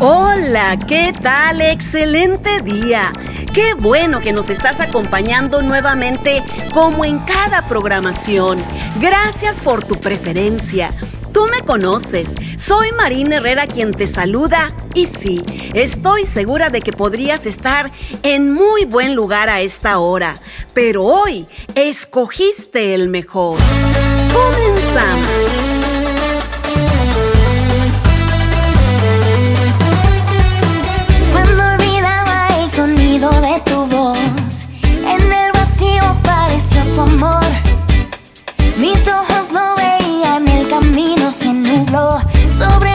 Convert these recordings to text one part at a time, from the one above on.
Hola, ¿qué tal? Excelente día. Qué bueno que nos estás acompañando nuevamente como en cada programación. Gracias por tu preferencia. Tú me conoces, soy Marina Herrera quien te saluda y sí, estoy segura de que podrías estar en muy buen lugar a esta hora, pero hoy escogiste el mejor. Comenzamos. Tu amor. Mis ojos no veían, el camino se nubló. Sobre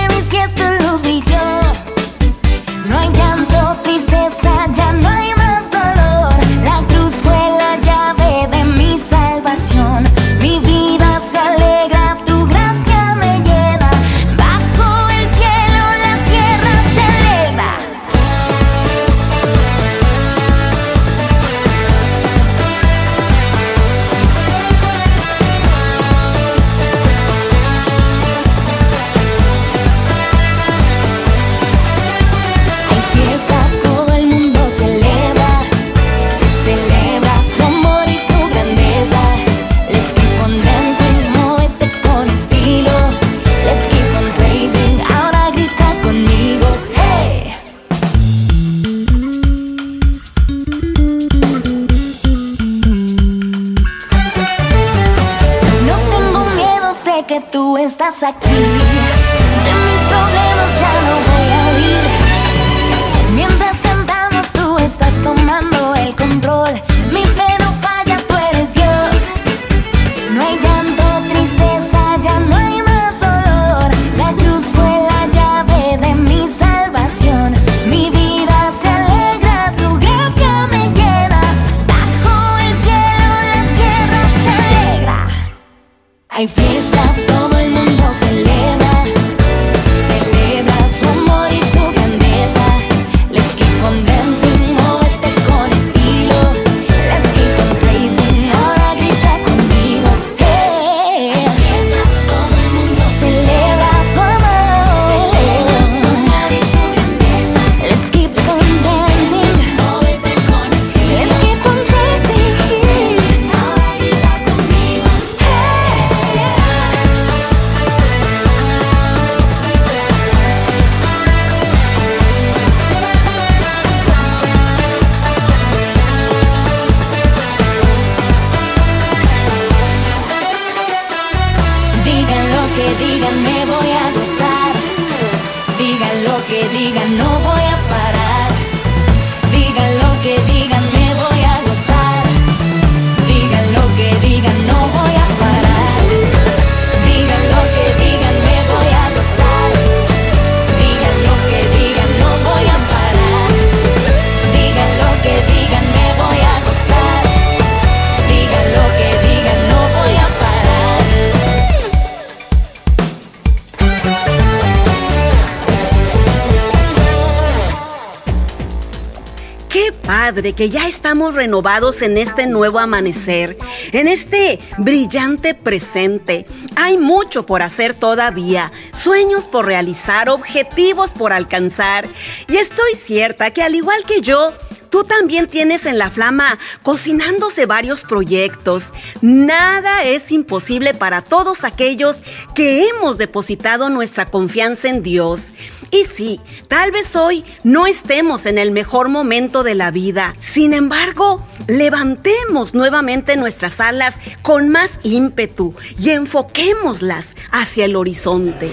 que ya estamos renovados en este nuevo amanecer, en este brillante presente. Hay mucho por hacer todavía, sueños por realizar, objetivos por alcanzar. Y estoy cierta que al igual que yo, Tú también tienes en la flama cocinándose varios proyectos. Nada es imposible para todos aquellos que hemos depositado nuestra confianza en Dios. Y sí, tal vez hoy no estemos en el mejor momento de la vida. Sin embargo, levantemos nuevamente nuestras alas con más ímpetu y enfoquémoslas hacia el horizonte.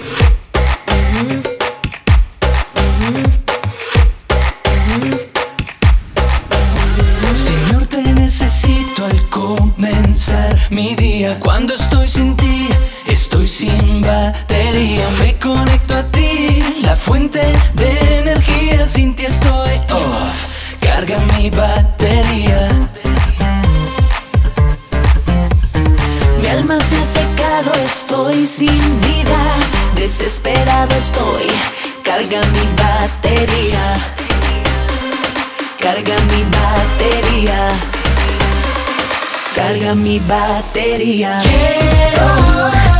Señor, te necesito al comenzar mi día. Cuando estoy sin ti, carga mi batería. Mi alma se ha secado, estoy sin vida. Desesperado estoy, carga mi batería. Carga mi batería. Carga mi batería. Quiero,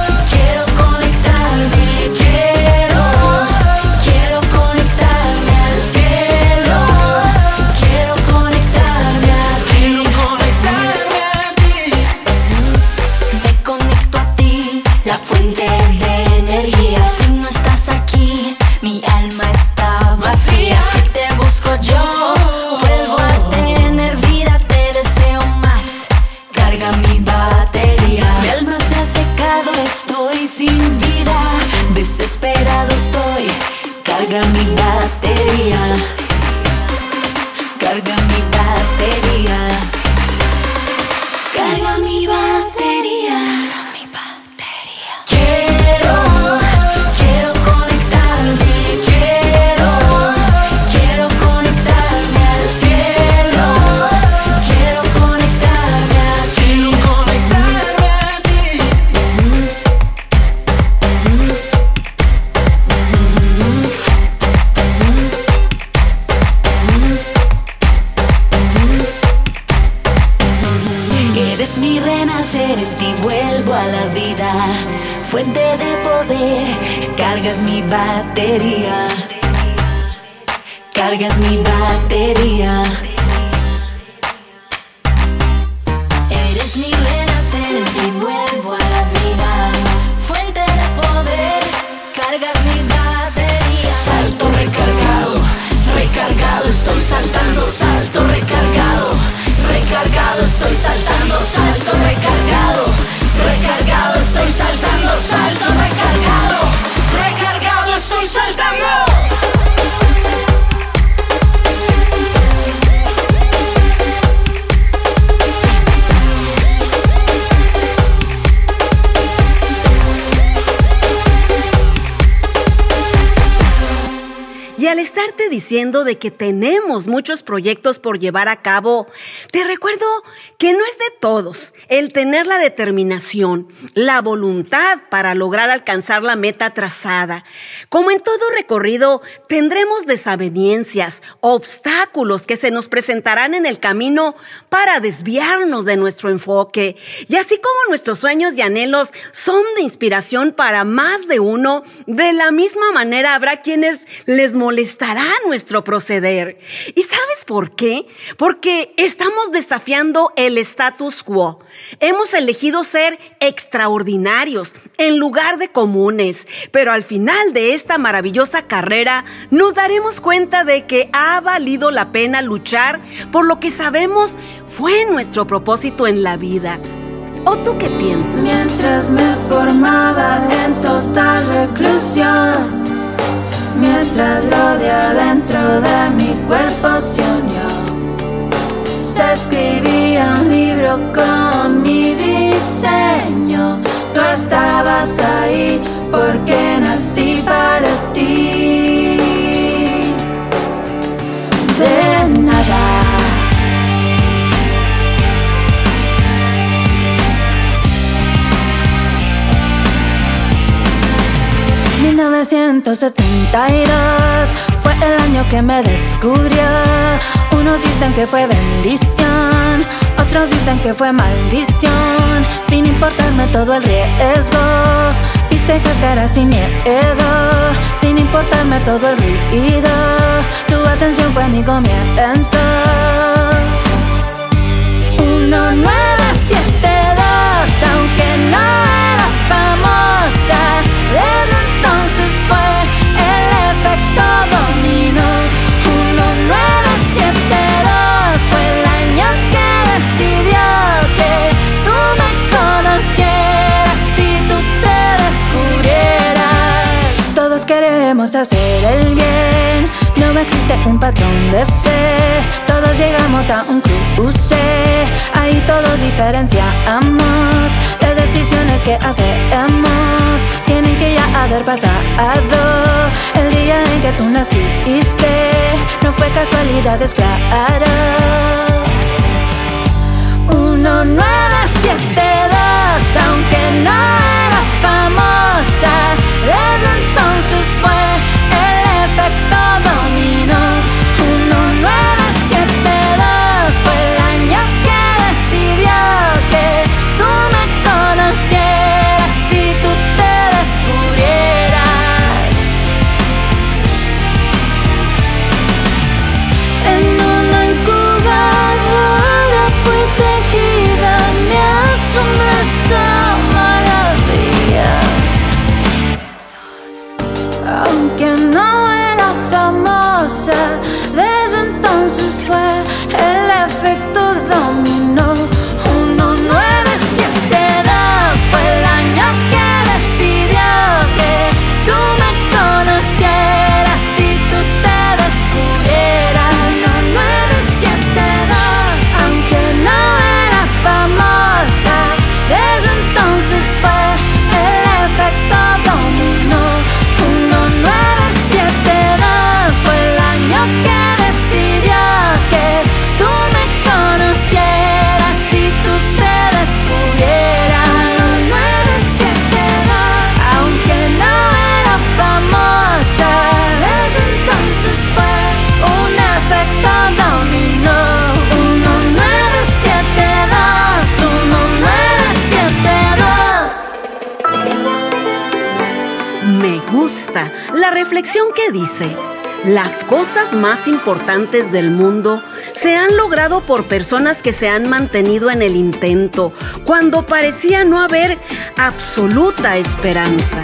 batería. Cargas mi diciendo de que tenemos muchos proyectos por llevar a cabo, te recuerdo que no es de todos el tener la determinación, la voluntad para lograr alcanzar la meta trazada. Como en todo recorrido, tendremos desavenencias, obstáculos que se nos presentarán en el camino para desviarnos de nuestro enfoque. Y así como nuestros sueños y anhelos son de inspiración para más de uno, de la misma manera habrá quienes les molestará nuestro proceder. ¿Y sabes por qué? Porque estamos desafiando el status quo. Hemos elegido ser extraordinarios en lugar de comunes, pero al final de esta maravillosa carrera nos daremos cuenta de que ha valido la pena luchar por lo que sabemos fue nuestro propósito en la vida. ¿O tú qué piensas? Mientras me formaba en total reclusión, mientras lo de adentro de mi cuerpo se unió, se escribía un libro con mi diseño. Tú estabas ahí porque nací para ti. 1972 fue el año que me descubrió. Unos dicen que fue bendición, otros dicen que fue maldición. Sin importarme todo el riesgo, pise cáscara sin miedo. Sin importarme todo el ruido, tu atención fue mi comienzo. 1972, aunque no hacer el bien, no existe un patrón de fe. Todos llegamos a un cruce, ahí todos diferenciamos las decisiones que hacemos. Tienen que ya haber pasado el día en que tú naciste, no fue casualidad, es claro. Las cosas más importantes del mundo se han logrado por personas que se han mantenido en el intento cuando parecía no haber absoluta esperanza.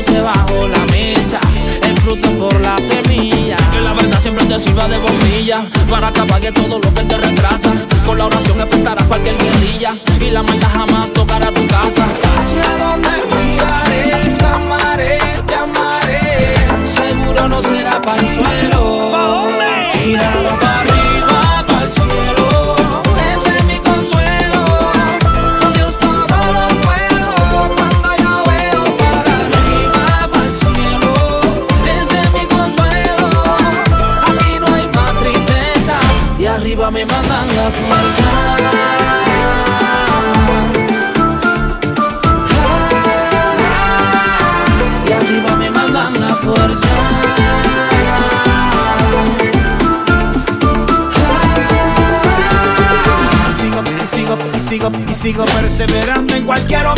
Brilla no luce bajo la mesa. El fruto por la semilla. Que la verdad siempre te sirva de bombilla para que apague todo lo que te retrasa. Con la oración enfrentarás cualquier guerrilla y la maldad jamás tocará tu casa. Hacia donde miraré, llamaré, llamaré. Seguro no será para el suelo. ¿Pa dónde? Mira me mandan la fuerza. Y arriba me mandan la fuerza. y sigo y sigo perseverando en cualquier.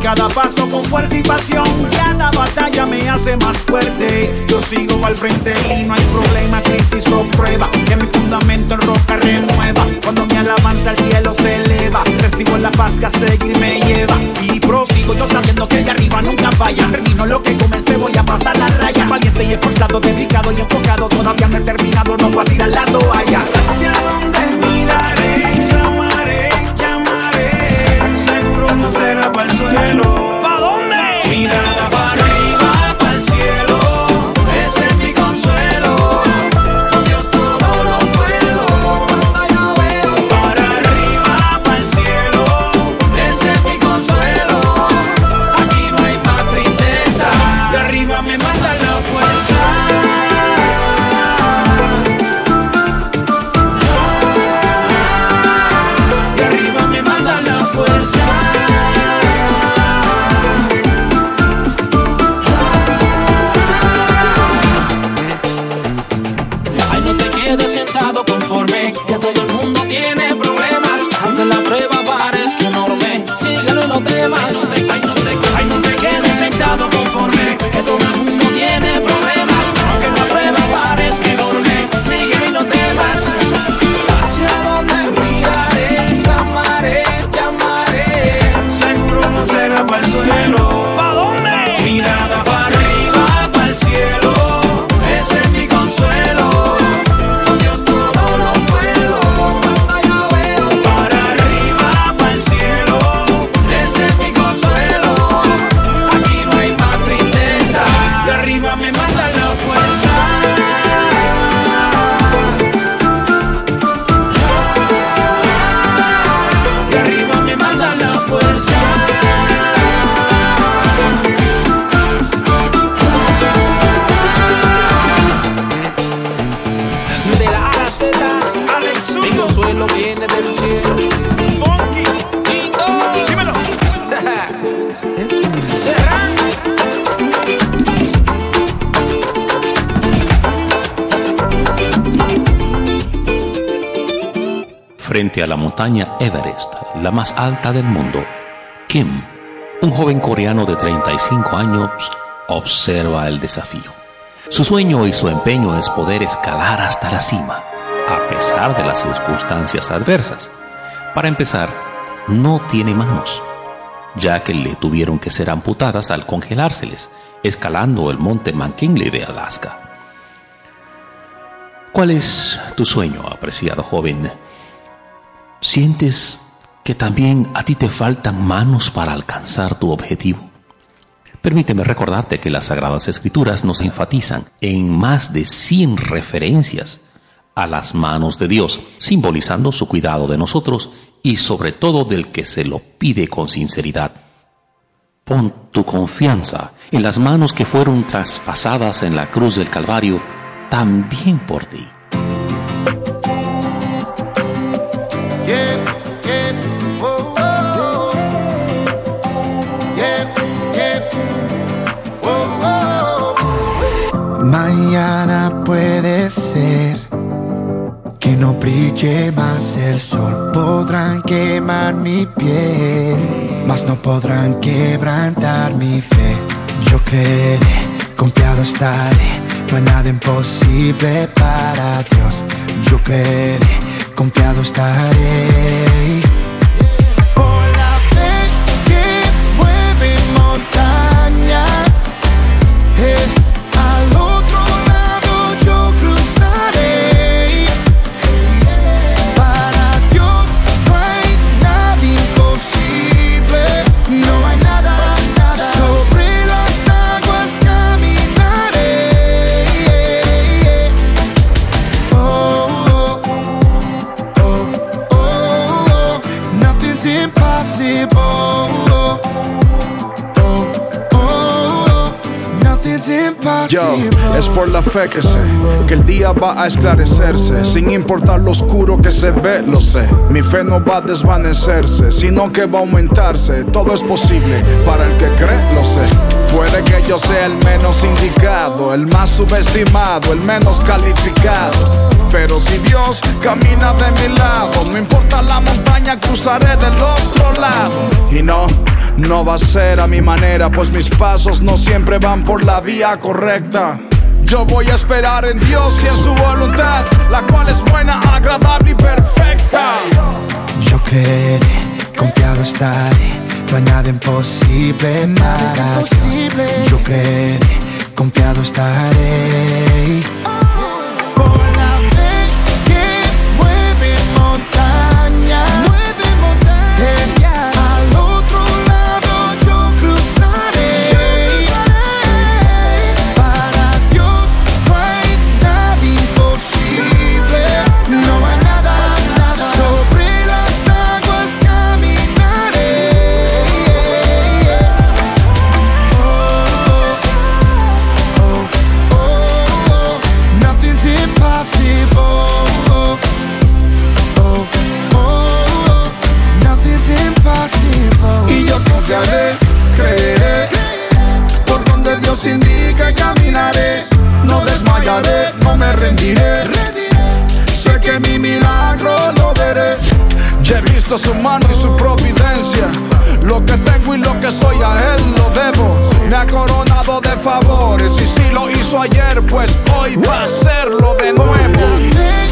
Cada paso con fuerza y pasión. Cada batalla me hace más fuerte. Yo sigo al frente y no hay problema, crisis o prueba. Que mi fundamento en roca renueva. Cuando mi alabanza al cielo se eleva, recibo la paz que a seguir me lleva. Y prosigo yo sabiendo que de arriba nunca falla. Termino lo que comencé, voy a pasar la raya. Valiente y esforzado, dedicado y enfocado. Todavía no he terminado, no voy a tirar la toalla. ¿Hacia? No será para el suelo. Frente a la montaña Everest, la más alta del mundo, Kim, un joven coreano de 35 años, observa el desafío. Su sueño y su empeño es poder escalar hasta la cima, a pesar de las circunstancias adversas. Para empezar, no tiene manos, ya que le tuvieron que ser amputadas al congelárseles, escalando el monte McKinley de Alaska. ¿Cuál es tu sueño, apreciado joven? ¿Sientes que también a ti te faltan manos para alcanzar tu objetivo? Permíteme recordarte que las Sagradas Escrituras nos enfatizan en más de 100 referencias a las manos de Dios, simbolizando su cuidado de nosotros y sobre todo del que se lo pide con sinceridad. Pon tu confianza en las manos que fueron traspasadas en la cruz del Calvario también por ti. Mañana puede ser que no brille más el sol. Podrán quemar mi piel, mas no podrán quebrantar mi fe. Yo creeré, confiado estaré. No hay nada imposible para Dios. Yo creeré confiado estaré. Yo, es por la fe que sé que el día va a esclarecerse. Sin importar lo oscuro que se ve, lo sé. Mi fe no va a desvanecerse, sino que va a aumentarse. Todo es posible para el que cree, lo sé. Puede que yo sea el menos indicado, el más subestimado, el menos calificado. Pero si Dios camina de mi lado, no importa la montaña, cruzaré del otro lado. Y no, no va a ser a mi manera, pues mis pasos no siempre van por la vía correcta. Yo voy a esperar en Dios y en su voluntad, la cual es buena, agradable y perfecta. Yo creeré, confiado estaré, no hay nada imposible para Dios. Yo creeré, confiado estaré. Soy a Él lo debo. Me ha coronado de favores. Y si lo hizo ayer, pues hoy va a hacerlo de nuevo.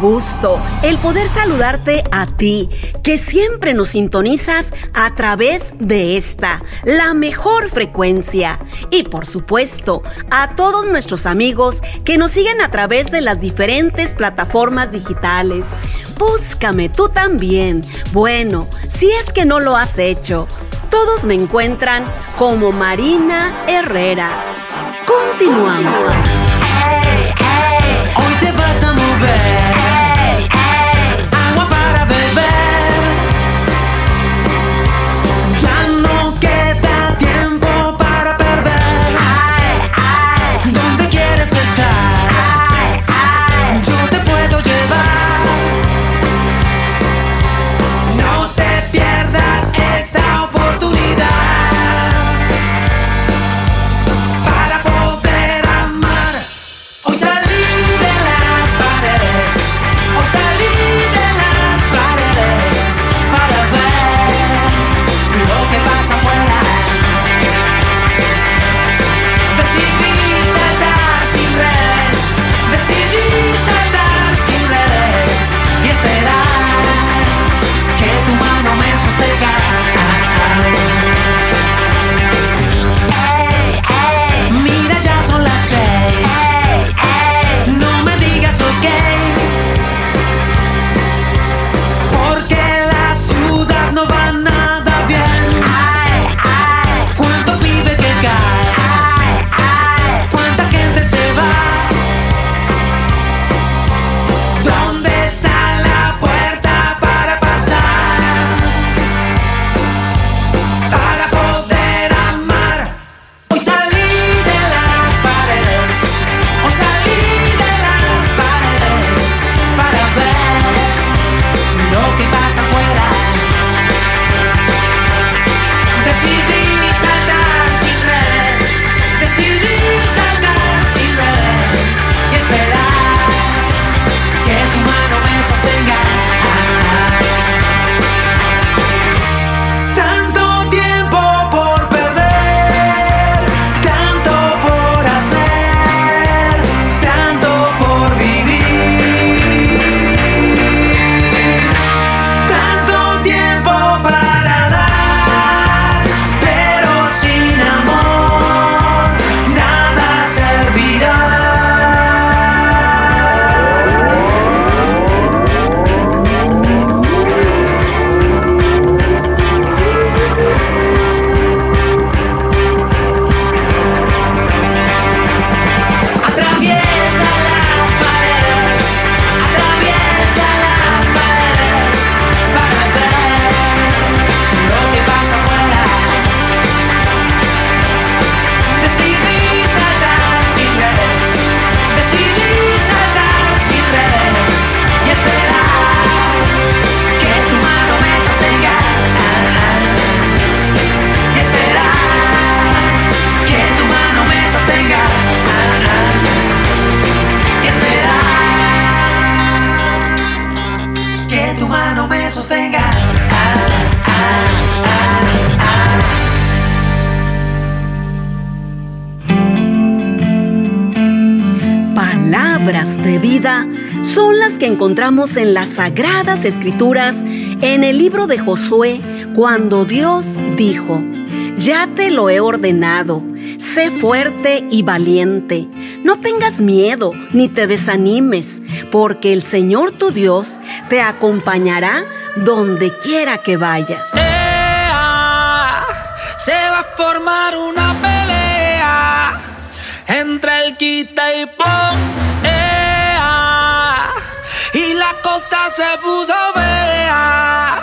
Gusto el poder saludarte a ti, que siempre nos sintonizas a través de esta, la mejor frecuencia. Y por supuesto, a todos nuestros amigos que nos siguen a través de las diferentes plataformas digitales. Búscame tú también. Bueno, si es que no lo has hecho, todos me encuentran como Marina Herrera. Continuamos. Encontramos en las sagradas escrituras en el libro de Josué cuando Dios dijo, ya te lo he ordenado, sé fuerte y valiente, no tengas miedo ni te desanimes, porque el Señor tu Dios te acompañará donde quiera que vayas. Se va a formar una pelea entre el quita y pon. Cosa se puso fea.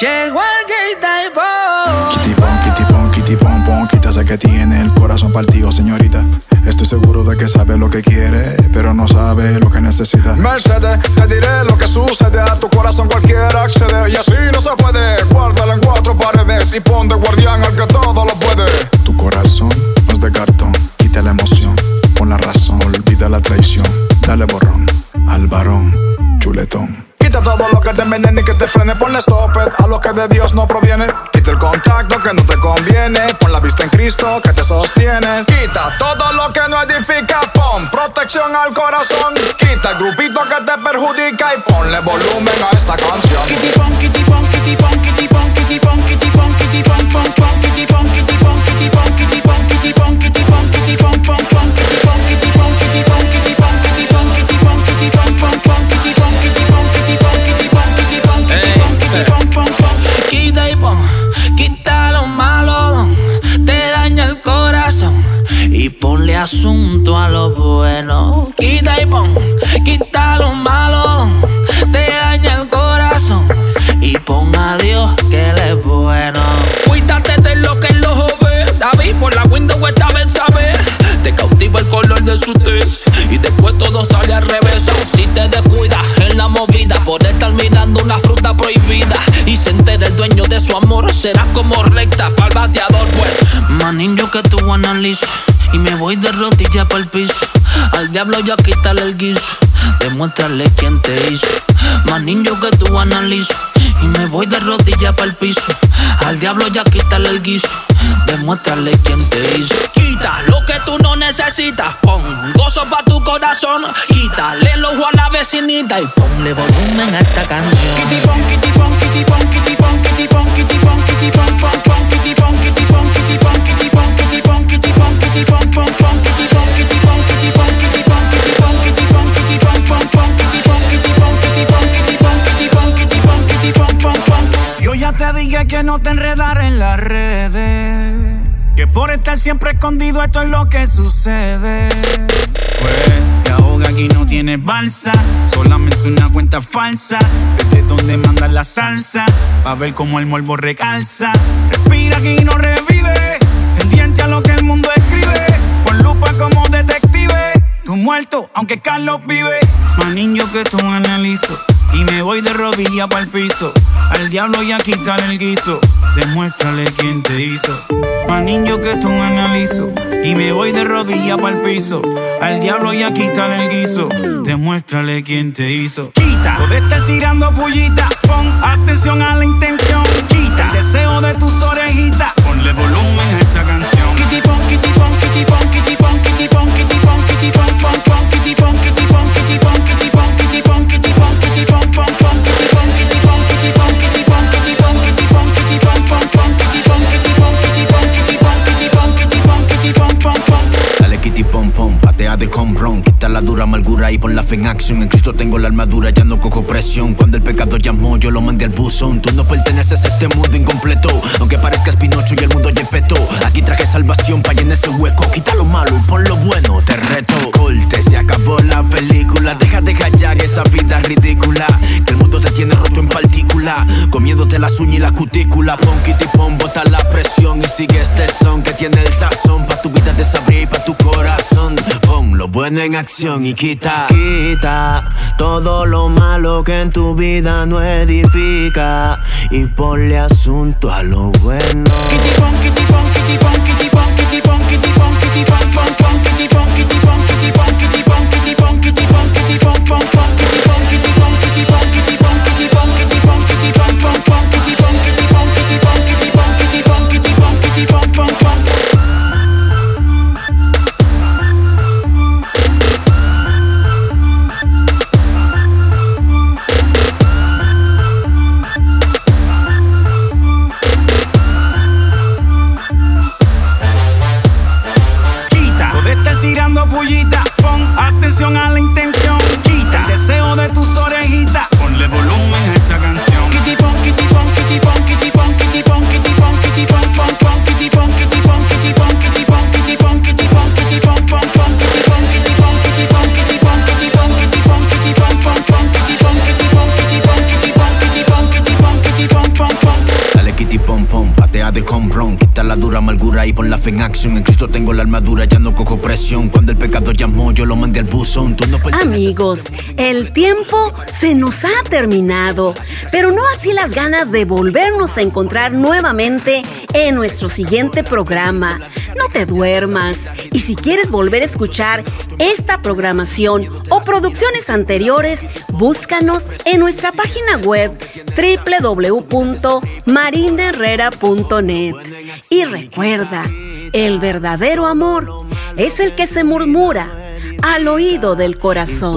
Llegó el quita y pon. Kitty pon, kitty pon, kitty pon, pon, quita sé que tiene el corazón partido, señorita. Estoy seguro de que sabe lo que quiere, pero no sabe lo que necesita. Mercedes, te diré lo que sucede. A tu corazón cualquiera accede. Y así no se puede. Guárdalo en cuatro paredes y pon de guardián al que todo lo puede. Tu corazón no es de cartón. Quita la emoción, pon la razón. Olvida la traición. Dale borrón al varón, chuletón. Quita todo lo que te envenene y que te frene. Ponle stop it a lo que de Dios no proviene. Quita el contacto que no te conviene. Pon la vista en Cristo que te sostiene. Quita todo lo que no edifica. Pon protección al corazón. Quita el grupito que te perjudica y ponle volumen a esta canción. Kitty pon, kitty pon, kitty pon, kitty pon, kitty pon, kitty pon, kitty pon, pon, pon, Quita y pon, quita lo malo, te daña el corazón y ponle asunto a lo bueno. Quita y pon, quita lo malo, te daña el corazón y pon a Dios que él es bueno. Cuídate de lo que el ojo ve, David por la window esta vez sabe. Te cautiva el color de su tez y después todo sale al revés. Será como recta para el bateador, pues. Manín, yo que tú analizo y me voy de rodilla para el piso. Al diablo ya quítale el guiso, demuéstrale quién te hizo. Manín, yo que tú analizo y me voy de rodilla para el piso. Al diablo ya quítale el guiso, demuéstrale quién te hizo. Quita lo que tú no necesitas, pon gozo pa' tu corazón. Quítale el ojo a la vecinita y ponle volumen a esta canción. Kitty pon, kitty pon, kitty pon, kitty pon, kitty pon, kitty pon, kitty pon, pon, pon, kitty pon, kitty pon, kitty pon, kitty pon, kitty pon, kitty pon, kitty pon, pon, pon, kitty pon, kitty pon, kitty pon, kitty pon, kitty pon, kitty pon, kitty pon, pon, pon, kitty pon, kitty pon, kitty pon, kitty pon, kitty pon, kitty pon, kitty pon, pon, pon. Yo ya te dije que no te enredara en las redes. Que por estar siempre escondido esto es lo que sucede. Pues te ahoga aquí no tienes balsa. Solamente una cuenta falsa. Desde donde manda la salsa. Pa' ver cómo el morbo recalza. Respira aquí no revive. Pendiente a lo que el mundo escribe. Con lupa como detective. Tú muerto, aunque Carlos vive. Manín, yo que tú analizo. Y me voy de rodilla para el piso. Al diablo ya quítale el guiso. Demuéstrale quién te hizo. Manín, yo que tú analizo. Y me voy de rodilla para el piso. Al diablo ya quítale el guiso. Demuéstrale quién te hizo. Quita. Lo de estar tirando pullita. Pon atención a la intención. Quita. El deseo de tus orejitas. Ponle volumen a esta canción. De run La dura amargura y pon la fe en acción. En Cristo tengo la armadura, ya no cojo presión. Cuando el pecado llamó, yo lo mandé al buzón. Tú no perteneces a este mundo incompleto. Aunque parezcas Pinocho y el mundo ya petó Aquí traje salvación para llenar ese hueco. Quita lo malo y pon lo bueno, te reto. Corte, se acabó la película. Deja de callar esa vida ridícula. Que el mundo te tiene roto en partícula. Comiéndote las uñas y la cutícula. Pon kitty pon, bota la presión. Y sigue este son que tiene el sazón. Pa' tu vida desabrir y pa' tu corazón. Pon lo bueno en acción y quita Quita todo lo malo que en tu vida no edifica Y ponle asunto a lo bueno Tú no Amigos, el tiempo se nos ha terminado, pero no así las ganas de volvernos a encontrar nuevamente en nuestro siguiente programa. No te duermas y si quieres volver a escuchar esta programación o producciones anteriores, búscanos en nuestra página web www.marinaherrera.net. Y recuerda, el verdadero amor es el que se murmura al oído del corazón.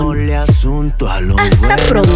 Hasta pronto.